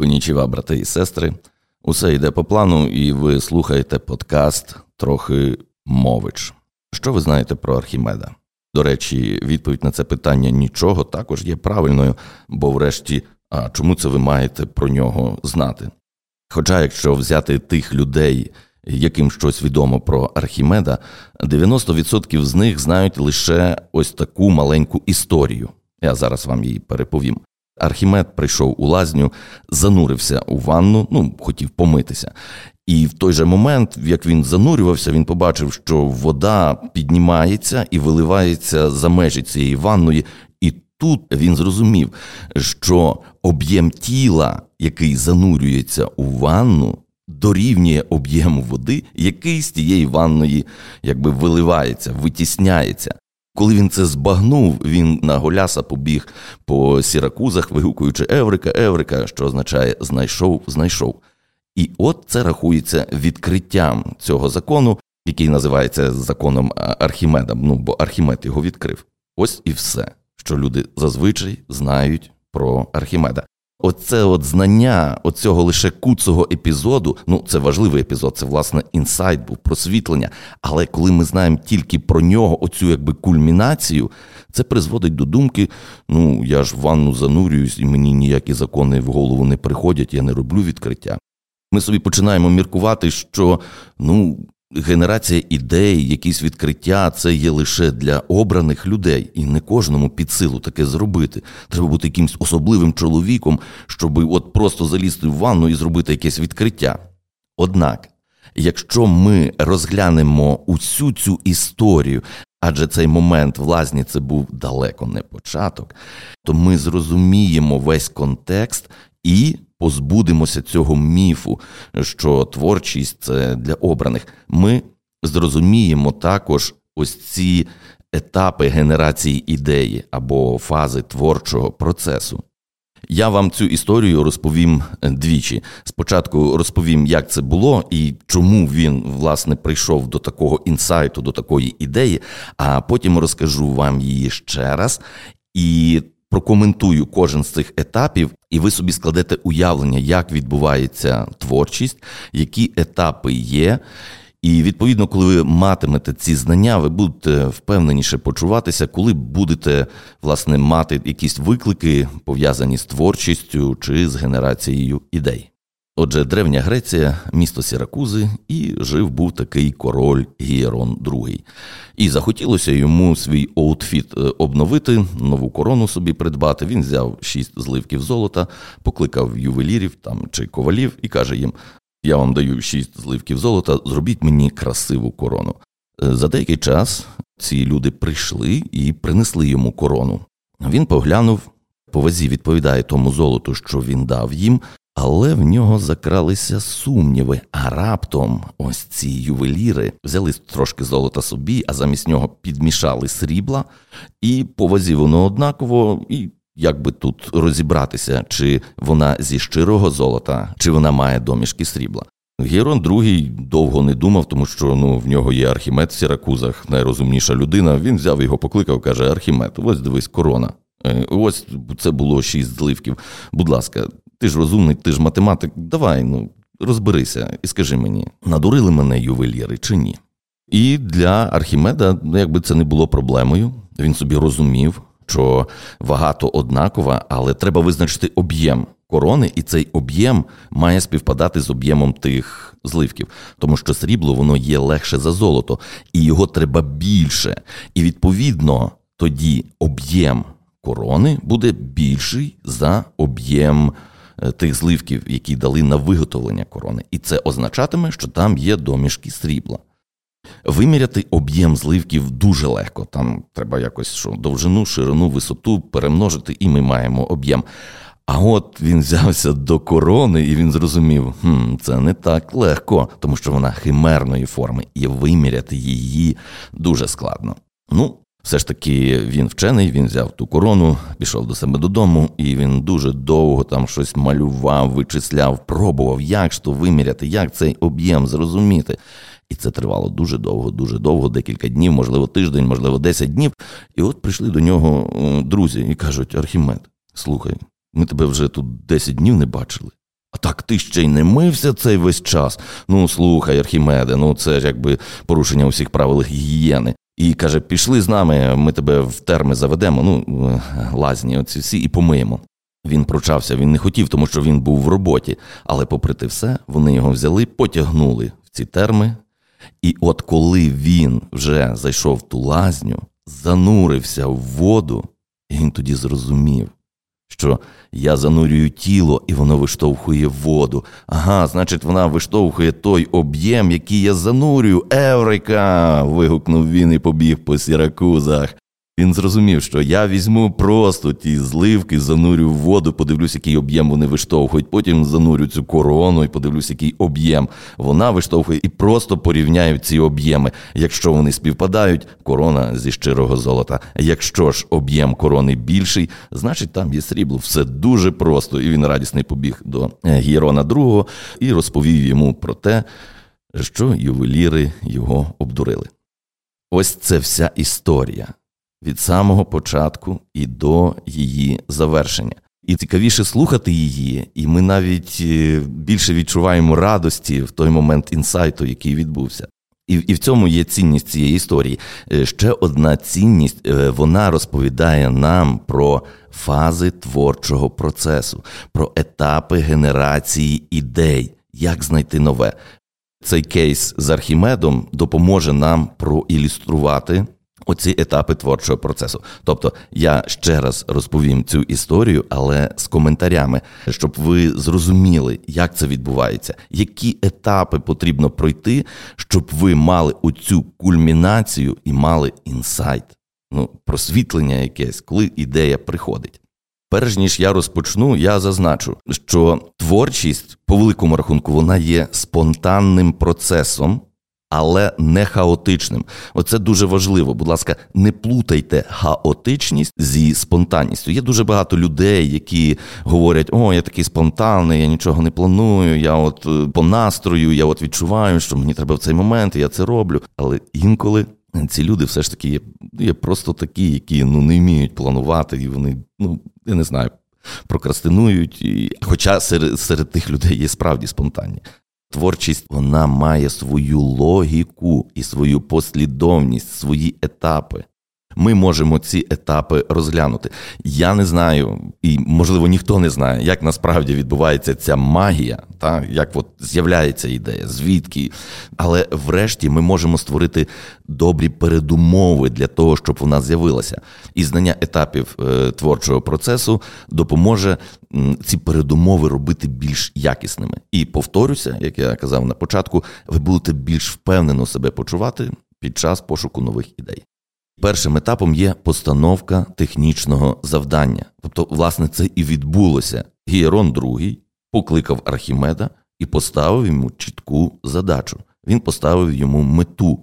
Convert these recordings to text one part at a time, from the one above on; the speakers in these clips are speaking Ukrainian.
Конічіва, брати і сестри. Усе йде по плану, і ви слухаєте подкаст трохи мович. Що ви знаєте про Архімеда? До речі, відповідь на це питання нічого також є правильною, бо, врешті, а чому це ви маєте про нього знати? Хоча, якщо взяти тих людей, яким щось відомо про Архімеда, 90% з них знають лише ось таку маленьку історію. Я зараз вам її переповім. Архімед прийшов у лазню, занурився у ванну, ну, хотів помитися. І в той же момент, як він занурювався, він побачив, що вода піднімається і виливається за межі цієї ванної. І тут він зрозумів, що об'єм тіла, який занурюється у ванну, дорівнює об'єму води, який з тієї ванної якби виливається, витісняється. Коли він це збагнув, він на голяса побіг по сіракузах, вигукуючи Еврика, Еврика, що означає знайшов, знайшов. І от це рахується відкриттям цього закону, який називається законом Архімеда. Ну бо Архімед його відкрив. Ось і все, що люди зазвичай знають про Архімеда. Оце от знання оцього лише куцого епізоду, ну це важливий епізод, це власне інсайт був просвітлення. Але коли ми знаємо тільки про нього, оцю якби кульмінацію, це призводить до думки: ну я ж в ванну занурююсь, і мені ніякі закони в голову не приходять, я не роблю відкриття. Ми собі починаємо міркувати, що ну Генерація ідей, якісь відкриття це є лише для обраних людей, і не кожному під силу таке зробити. Треба бути якимсь особливим чоловіком, щоб от просто залізти в ванну і зробити якесь відкриття. Однак, якщо ми розглянемо усю цю історію, адже цей момент в лазні це був далеко не початок, то ми зрозуміємо весь контекст і позбудемося цього міфу, що творчість це для обраних. Ми зрозуміємо також ось ці етапи генерації ідеї або фази творчого процесу. Я вам цю історію розповім двічі. Спочатку розповім, як це було і чому він власне прийшов до такого інсайту, до такої ідеї, а потім розкажу вам її ще раз. І прокоментую кожен з цих етапів, і ви собі складете уявлення, як відбувається творчість, які етапи є. І відповідно, коли ви матимете ці знання, ви будете впевненіше почуватися, коли будете власне мати якісь виклики пов'язані з творчістю чи з генерацією ідей. Отже, древня Греція, місто Сіракузи, і жив був такий король Гієрон II. І захотілося йому свій оутфіт е, обновити, нову корону собі придбати. Він взяв шість зливків золота, покликав ювелірів там чи ковалів і каже їм: Я вам даю шість зливків золота, зробіть мені красиву корону. Е, за деякий час ці люди прийшли і принесли йому корону. Він поглянув. По вазі відповідає тому золоту, що він дав їм, але в нього закралися сумніви, а раптом ось ці ювеліри взяли трошки золота собі, а замість нього підмішали срібла, і по воно однаково, і як би тут розібратися, чи вона зі щирого золота, чи вона має домішки срібла. Герон другий довго не думав, тому що ну, в нього є Архімед в Сіракузах, найрозумніша людина. Він взяв його, покликав, каже: Архімед, ось дивись, корона. Е, ось це було шість зливків. Будь ласка, ти ж розумний, ти ж математик, давай, ну, розберися і скажи мені, надурили мене ювеліри чи ні? І для Архімеда, ну, якби це не було проблемою, він собі розумів, що вага то однакова, але треба визначити об'єм корони, і цей об'єм має співпадати з об'ємом тих зливків, тому що срібло воно є легше за золото, і його треба більше. І відповідно тоді об'єм корони буде більший за об'єм. Е, тих зливків, які дали на виготовлення корони, і це означатиме, що там є домішки срібла. Виміряти об'єм зливків дуже легко. Там треба якось що довжину, ширину, висоту перемножити, і ми маємо об'єм. А от він взявся до корони, і він зрозумів, хм, це не так легко, тому що вона химерної форми, і виміряти її дуже складно. Ну, все ж таки він вчений, він взяв ту корону, пішов до себе додому, і він дуже довго там щось малював, вичисляв, пробував, як ж то виміряти, як цей об'єм зрозуміти. І це тривало дуже довго, дуже довго, декілька днів, можливо, тиждень, можливо, десять днів. І от прийшли до нього друзі і кажуть: Архімед, слухай, ми тебе вже тут десять днів не бачили. А так ти ще й не мився цей весь час. Ну слухай, Архімеде, ну це ж якби порушення усіх правил гігієни. І каже: пішли з нами, ми тебе в терми заведемо, ну лазні, оці всі, і помиємо. Він пручався, він не хотів, тому що він був в роботі. Але, попри те все, вони його взяли, потягнули в ці терми. І от коли він вже зайшов в ту лазню, занурився в воду, і він тоді зрозумів, що я занурюю тіло, і воно виштовхує воду. Ага, значить, вона виштовхує той об'єм, який я занурюю. Еврика! вигукнув він і побіг по сіракузах. Він зрозумів, що я візьму просто ті зливки, занурю в воду, подивлюсь, який об'єм вони виштовхують. Потім занурю цю корону і подивлюсь, який об'єм вона виштовхує, і просто порівняю ці об'єми. Якщо вони співпадають, корона зі щирого золота. Якщо ж об'єм корони більший, значить там є срібло. Все дуже просто. І він радісний побіг до е, Гірона II і розповів йому про те, що ювеліри його обдурили. Ось це вся історія від самого початку і до її завершення. І цікавіше слухати її, і ми навіть е, більше відчуваємо радості в той момент інсайту, який відбувся. І і в цьому є цінність цієї історії. Е, ще одна цінність е, вона розповідає нам про фази творчого процесу, про етапи генерації ідей, як знайти нове. Цей кейс з Архімедом допоможе нам проілюструвати Оці етапи творчого процесу. Тобто я ще раз розповім цю історію, але з коментарями, щоб ви зрозуміли, як це відбувається, які етапи потрібно пройти, щоб ви мали оцю кульмінацію і мали інсайт, ну, просвітлення якесь, коли ідея приходить. Перш ніж я розпочну, я зазначу, що творчість по великому рахунку вона є спонтанним процесом але не хаотичним. Оце дуже важливо. Будь ласка, не плутайте хаотичність зі спонтанністю. Є дуже багато людей, які говорять: о, я такий спонтанний, я нічого не планую. Я от е, по настрою, я от відчуваю, що мені треба в цей момент, я це роблю. Але інколи. Ці люди все ж таки є є просто такі, які ну не вміють планувати, і вони, ну я не знаю, прокрастинують. І... Хоча серед серед тих людей є справді спонтанні. Творчість вона має свою логіку і свою послідовність, свої етапи. Ми можемо ці етапи розглянути. Я не знаю, і можливо ніхто не знає, як насправді відбувається ця магія, та як от з'являється ідея, звідки. Але врешті ми можемо створити добрі передумови для того, щоб вона з'явилася. І знання етапів е, творчого процесу допоможе ці передумови робити більш якісними. І повторюся, як я казав на початку, ви будете більш впевнено себе почувати під час пошуку нових ідей. Першим етапом є постановка технічного завдання. Тобто, власне, це і відбулося. Гієрон II покликав Архімеда і поставив йому чітку задачу. Він поставив йому мету.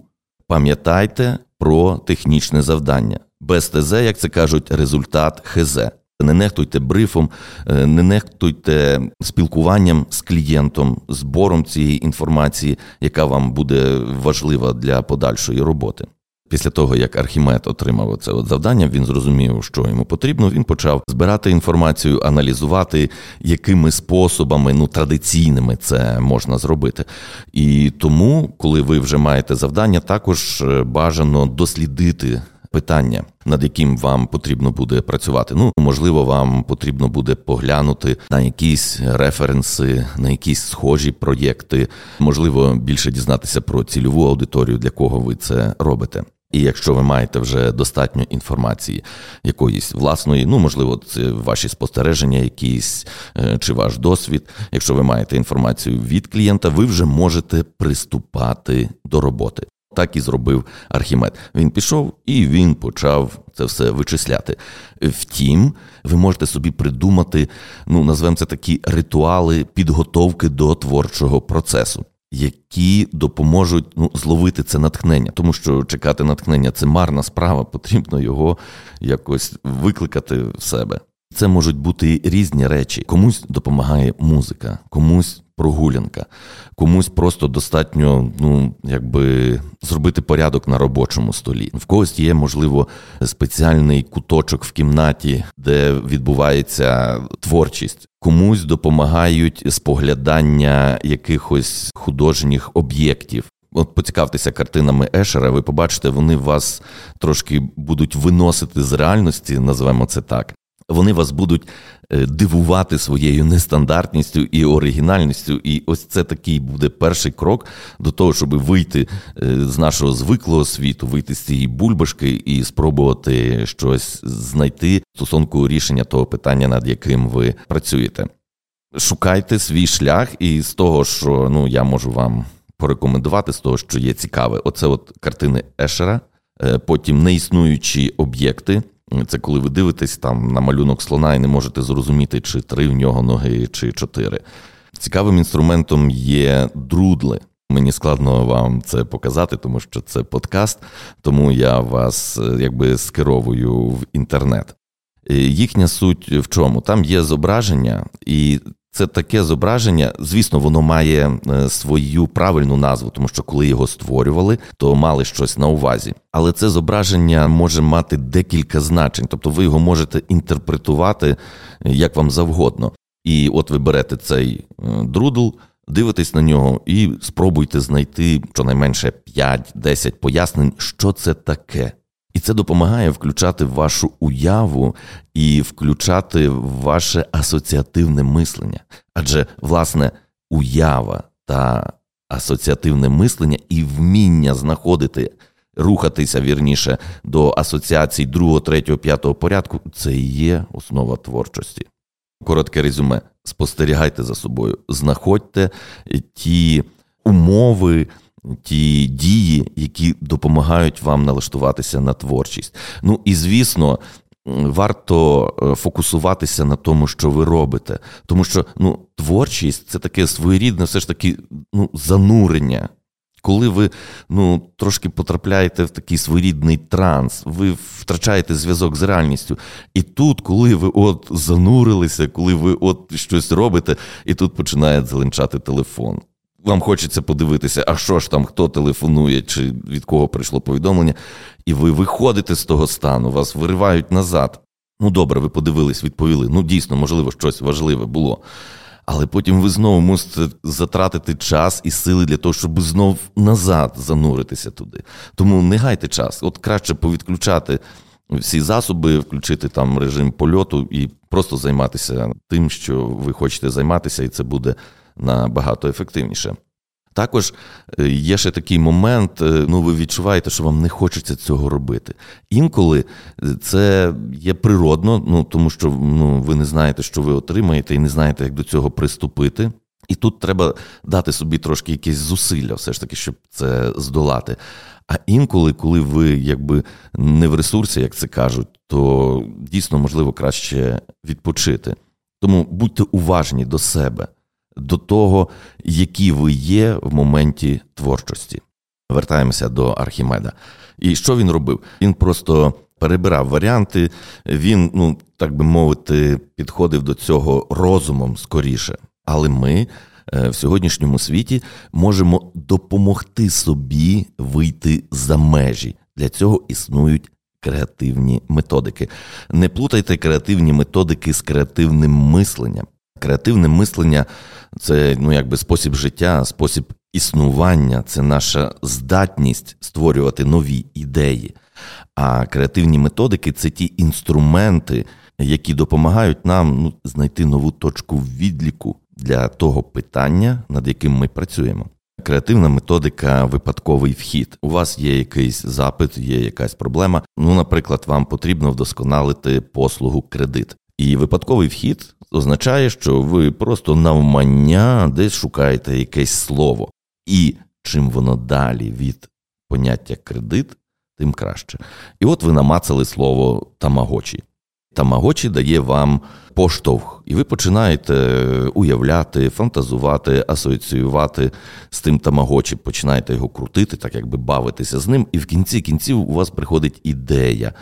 Пам'ятайте про технічне завдання. Без ТЗ, як це кажуть, результат ХЗ. Не нехтуйте брифом, е, не нехтуйте спілкуванням з клієнтом, збором цієї інформації, яка вам буде важлива для подальшої роботи. Після того, як Архімед отримав це от завдання, він зрозумів, що йому потрібно. Він почав збирати інформацію, аналізувати, якими способами, ну традиційними це можна зробити. І тому, коли ви вже маєте завдання, також е, бажано дослідити. Питання, над яким вам потрібно буде працювати. Ну, можливо, вам потрібно буде поглянути на якісь референси, на якісь схожі проєкти, можливо, більше дізнатися про цільову аудиторію, для кого ви це робите. І якщо ви маєте вже достатньо інформації якоїсь власної, ну можливо, це ваші спостереження, якісь е, чи ваш досвід. Якщо ви маєте інформацію від клієнта, ви вже можете приступати до роботи. Так і зробив Архімед. Він пішов і він почав це все вичисляти. Втім, ви можете собі придумати, ну назвемо це такі ритуали підготовки до творчого процесу які допоможуть ну, зловити це натхнення, тому що чекати натхнення це марна справа, потрібно його якось викликати в себе. Це можуть бути різні речі. Комусь допомагає музика, комусь прогулянка. Комусь просто достатньо, ну якби зробити порядок на робочому столі. В когось є, можливо, спеціальний куточок в кімнаті, де відбувається творчість. Комусь допомагають споглядання якихось художніх об'єктів. От поцікавтеся картинами Ешера, ви побачите, вони вас трошки будуть виносити з реальності, називаємо це так. Вони вас будуть е, дивувати своєю нестандартністю і оригінальністю. І ось це такий буде перший крок до того, щоб вийти е, з нашого звиклого світу, вийти з цієї бульбашки і спробувати щось знайти стосунку рішення того питання, над яким ви працюєте. Шукайте свій шлях, і з того, що ну я можу вам порекомендувати, з того, що є цікаве, оце от картини Ешера, е, потім неіснуючі об'єкти. Це коли ви дивитесь там на малюнок слона і не можете зрозуміти, чи три в нього ноги, чи чотири. Цікавим інструментом є друдли. Мені складно вам це показати, тому що це подкаст, тому я вас е, якби скеровую в інтернет. Е, їхня суть в чому? Там є зображення, і це таке зображення, звісно, воно має е, свою правильну назву, тому що коли його створювали, то мали щось на увазі. Але це зображення може мати декілька значень, тобто ви його можете інтерпретувати е, як вам завгодно. І от ви берете цей е, друдл, дивитесь на нього і спробуйте знайти щонайменше 5-10 пояснень, що це таке. І це допомагає включати вашу уяву і включати ваше асоціативне мислення. Адже, власне, уява та асоціативне мислення і вміння знаходити, рухатися вірніше до асоціацій другого, третього, п'ятого порядку це і є основа творчості. Коротке резюме: спостерігайте за собою, знаходьте ті умови ті дії, які допомагають вам налаштуватися на творчість. Ну і звісно. Варто е, фокусуватися на тому, що ви робите, тому що ну, творчість це таке своєрідне, все ж таки ну, занурення. Коли ви ну, трошки потрапляєте в такий своєрідний транс, ви втрачаєте зв'язок з реальністю. І тут, коли ви от занурилися, коли ви от щось робите, і тут починає зеленчати телефон вам хочеться подивитися, а що ж там, хто телефонує, чи від кого прийшло повідомлення, і ви виходите з того стану, вас виривають назад. Ну, добре, ви подивились, відповіли. Ну, дійсно, можливо, щось важливе було. Але потім ви знову мусите затратити час і сили для того, щоб знов назад зануритися туди. Тому не гайте час. От краще повідключати всі засоби, включити там режим польоту і просто займатися тим, що ви хочете займатися, і це буде набагато ефективніше. Також е, є ще такий момент, е, ну ви відчуваєте, що вам не хочеться цього робити. Інколи е, це є природно, ну тому що ну, ви не знаєте, що ви отримаєте, і не знаєте, як до цього приступити. І тут треба дати собі трошки якісь зусилля, все ж таки, щоб це здолати. А інколи, коли ви якби не в ресурсі, як це кажуть, то дійсно можливо краще відпочити. Тому будьте уважні до себе до того, які ви є в моменті творчості. Вертаємося до Архімеда. І що він робив? Він просто перебирав варіанти, він, ну так би мовити, підходив до цього розумом скоріше. Але ми е, в сьогоднішньому світі можемо допомогти собі вийти за межі. Для цього існують креативні методики. Не плутайте креативні методики з креативним мисленням. Креативне мислення це ну, якби спосіб життя, спосіб існування, це наша здатність створювати нові ідеї. А креативні методики це ті інструменти, які допомагають нам ну, знайти нову точку відліку для того питання, над яким ми працюємо. Креативна методика, випадковий вхід. У вас є якийсь запит, є якась проблема. Ну, наприклад, вам потрібно вдосконалити послугу кредит. І випадковий вхід означає, що ви просто навмання десь шукаєте якесь слово. І чим воно далі від поняття кредит, тим краще. І от ви намацали слово тамагочі. Тамагочі дає вам поштовх, і ви починаєте уявляти, фантазувати, асоціювати з тим тамагочі, починаєте його крутити, так якби бавитися з ним. І в кінці кінців у вас приходить ідея,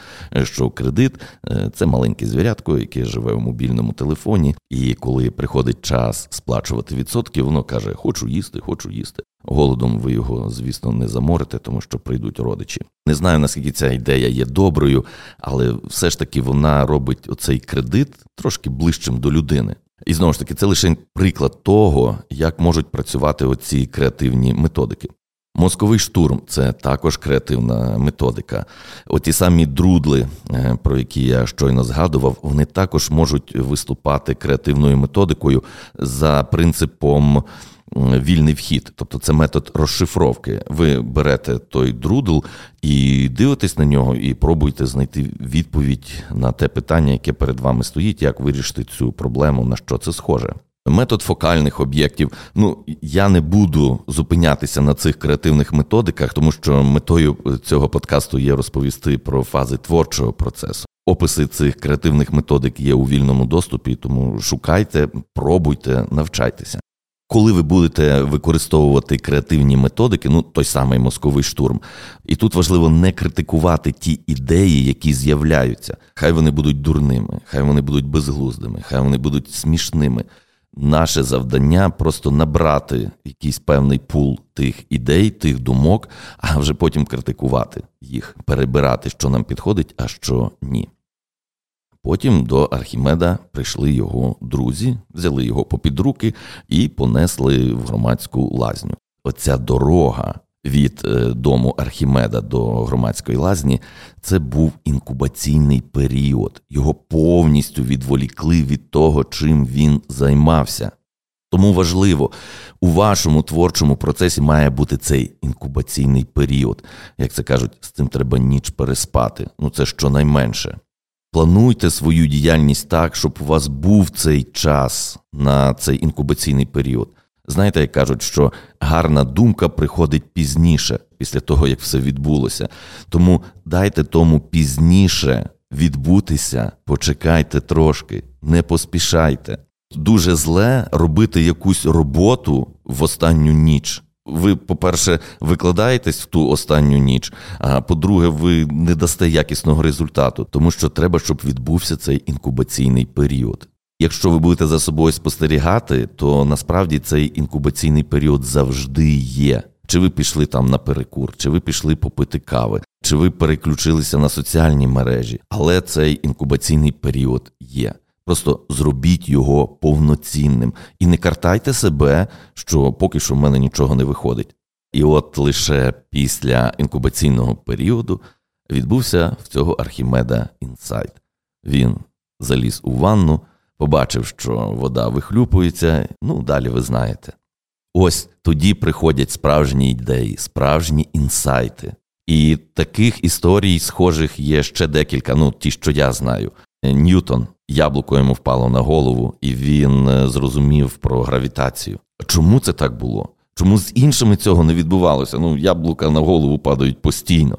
що кредит е, це маленьке звірятко, яке живе у мобільному телефоні. І коли приходить час сплачувати відсотки, воно каже: Хочу їсти, хочу їсти. Голодом ви його, звісно, не заморите, тому що прийдуть родичі. Не знаю, наскільки ця ідея є доброю, але все ж таки вона робить оцей кредит трошки ближчим до людини. І знову ж таки, це лише приклад того, як можуть працювати оці креативні методики. Мозковий штурм це також креативна методика. Оті самі друдли, е, про які я щойно згадував, вони також можуть виступати креативною методикою за принципом вільний вхід, тобто це метод розшифровки. Ви берете той друдл і дивитесь на нього, і пробуйте знайти відповідь на те питання, яке перед вами стоїть, як вирішити цю проблему, на що це схоже. Метод фокальних об'єктів. Ну я не буду зупинятися на цих креативних методиках, тому що метою цього подкасту є розповісти про фази творчого процесу. Описи цих креативних методик є у вільному доступі, тому шукайте, пробуйте, навчайтеся. Коли ви будете використовувати креативні методики, ну той самий мозковий штурм, і тут важливо не критикувати ті ідеї, які з'являються. Хай вони будуть дурними, хай вони будуть безглуздими, хай вони будуть смішними. Наше завдання просто набрати якийсь певний пул тих ідей, тих думок, а вже потім критикувати їх, перебирати, що нам підходить, а що ні. Потім до Архімеда прийшли його друзі, взяли його попід руки і понесли в громадську лазню. Оця дорога від е, дому Архімеда до громадської лазні це був інкубаційний період. Його повністю відволікли від того, чим він займався. Тому важливо, у вашому творчому процесі має бути цей інкубаційний період. Як це кажуть, з цим треба ніч переспати. Ну це щонайменше. Плануйте свою діяльність так, щоб у вас був цей час на цей інкубаційний період. Знаєте, як кажуть, що гарна думка приходить пізніше, після того, як все відбулося. Тому дайте тому пізніше відбутися, почекайте трошки, не поспішайте. Дуже зле робити якусь роботу в останню ніч. Ви, по-перше, викладаєтесь в ту останню ніч, а по-друге, ви не дасте якісного результату, тому що треба, щоб відбувся цей інкубаційний період. Якщо ви будете за собою спостерігати, то насправді цей інкубаційний період завжди є. Чи ви пішли там на перекур, чи ви пішли попити кави, чи ви переключилися на соціальні мережі, але цей інкубаційний період є. Просто зробіть його повноцінним і не картайте себе, що поки що в мене нічого не виходить. І от лише після інкубаційного періоду відбувся в цього Архімеда інсайт. Він заліз у ванну, побачив, що вода вихлюпується, ну далі ви знаєте. Ось тоді приходять справжні ідеї, справжні інсайти. І таких історій, схожих, є ще декілька, ну ті, що я знаю. Ньютон яблуко йому впало на голову, і він е, зрозумів про гравітацію. Чому це так було? Чому з іншими цього не відбувалося? Ну, яблука на голову падають постійно.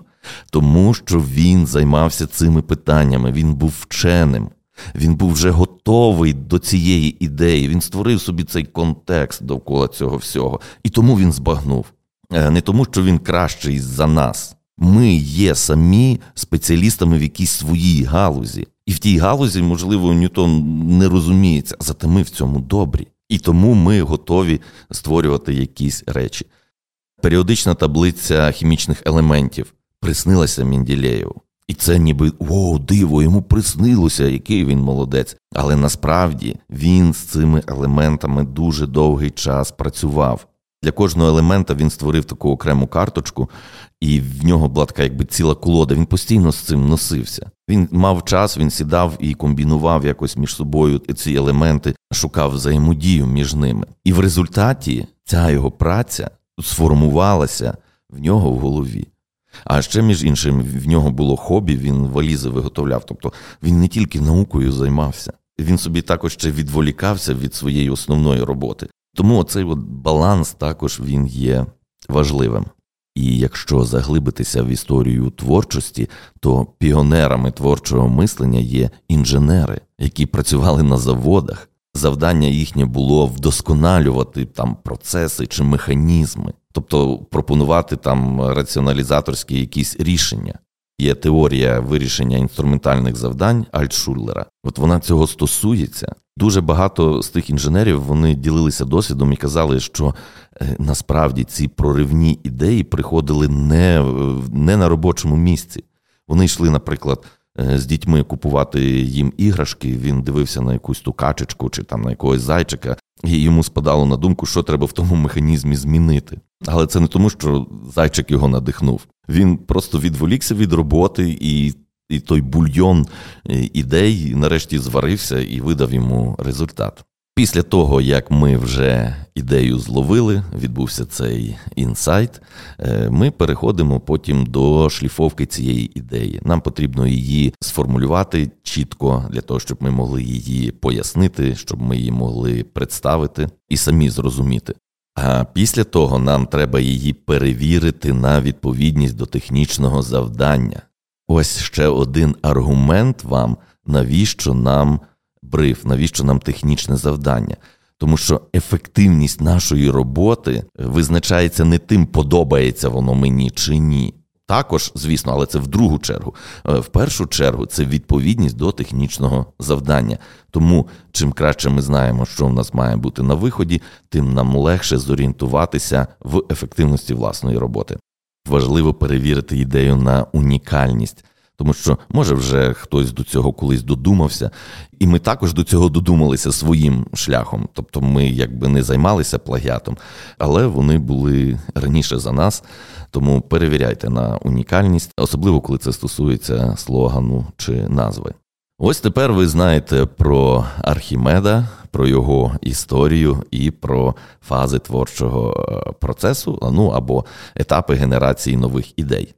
Тому що він займався цими питаннями, він був вченим, він був вже готовий до цієї ідеї. Він створив собі цей контекст довкола цього всього. І тому він збагнув. Е, не тому, що він кращий за нас. Ми є самі спеціалістами в якійсь своїй галузі. І в тій галузі, можливо, Ньютон не розуміється, зате ми в цьому добрі. І тому ми готові створювати якісь речі. Періодична таблиця хімічних елементів приснилася Мінділеєву. І це ніби о, диво, йому приснилося, який він молодець. Але насправді він з цими елементами дуже довгий час працював. Для кожного елемента він створив таку окрему карточку, і в нього була така якби ціла колода. Він постійно з цим носився. Він мав час, він сідав і комбінував якось між собою ці елементи, шукав взаємодію між ними. І в результаті ця його праця сформувалася в нього в голові. А ще, між іншим, в нього було хобі, він валізи виготовляв. Тобто він не тільки наукою займався, він собі також ще відволікався від своєї основної роботи. Тому оцей от баланс також він є важливим. І якщо заглибитися в історію творчості, то піонерами творчого мислення є інженери, які працювали на заводах. Завдання їхнє було вдосконалювати там процеси чи механізми, тобто пропонувати там раціоналізаторські якісь рішення. Є теорія вирішення інструментальних завдань Альтшулера. От вона цього стосується. Дуже багато з тих інженерів вони ділилися досвідом і казали, що е, насправді ці проривні ідеї приходили не, не на робочому місці. Вони йшли, наприклад, е, з дітьми купувати їм іграшки. Він дивився на якусь ту качечку чи там на якогось зайчика, і йому спадало на думку, що треба в тому механізмі змінити. Але це не тому, що зайчик його надихнув. Він просто відволікся від роботи, і і той бульйон е, ідей нарешті зварився і видав йому результат. Після того, як ми вже ідею зловили, відбувся цей інсайт, е, ми переходимо потім до шліфовки цієї ідеї. Нам потрібно її сформулювати чітко для того, щоб ми могли її пояснити, щоб ми її могли представити і самі зрозуміти. А після того нам треба її перевірити на відповідність до технічного завдання. Ось ще один аргумент вам, навіщо нам бриф, навіщо нам технічне завдання. Тому що ефективність нашої роботи визначається не тим, подобається воно мені чи ні. Також, звісно, але це в другу чергу. Е, в першу чергу це відповідність до технічного завдання. Тому чим краще ми знаємо, що в нас має бути на виході, тим нам легше зорієнтуватися в ефективності власної роботи. Важливо перевірити ідею на унікальність. Тому що може вже хтось до цього колись додумався, і ми також до цього додумалися своїм шляхом. Тобто ми якби не займалися плагіатом, але вони були раніше за нас. Тому перевіряйте на унікальність, особливо коли це стосується слогану чи назви. Ось тепер ви знаєте про Архімеда, про його історію і про фази творчого е, процесу, ну або етапи генерації нових ідей.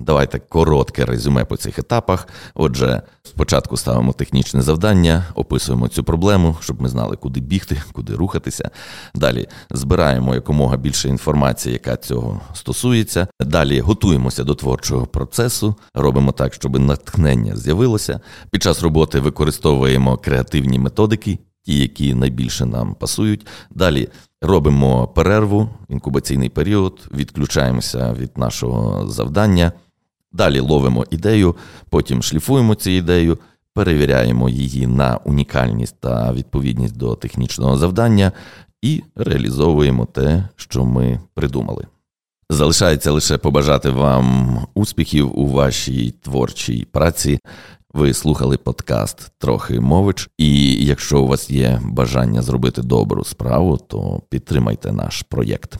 Давайте коротке резюме по цих етапах. Отже, спочатку ставимо технічне завдання, описуємо цю проблему, щоб ми знали, куди бігти, куди рухатися. Далі збираємо якомога більше інформації, яка цього стосується. Далі готуємося до творчого процесу, робимо так, щоб натхнення з'явилося. Під час роботи використовуємо креативні методики, ті, які найбільше нам пасують. Далі робимо перерву, інкубаційний період, відключаємося від нашого завдання. Далі ловимо ідею, потім шліфуємо цю ідею, перевіряємо її на унікальність та відповідність до технічного завдання і реалізовуємо те, що ми придумали. Залишається лише побажати вам успіхів у вашій творчій праці. Ви слухали подкаст Трохи мович, і якщо у вас є бажання зробити добру справу, то підтримайте наш проєкт.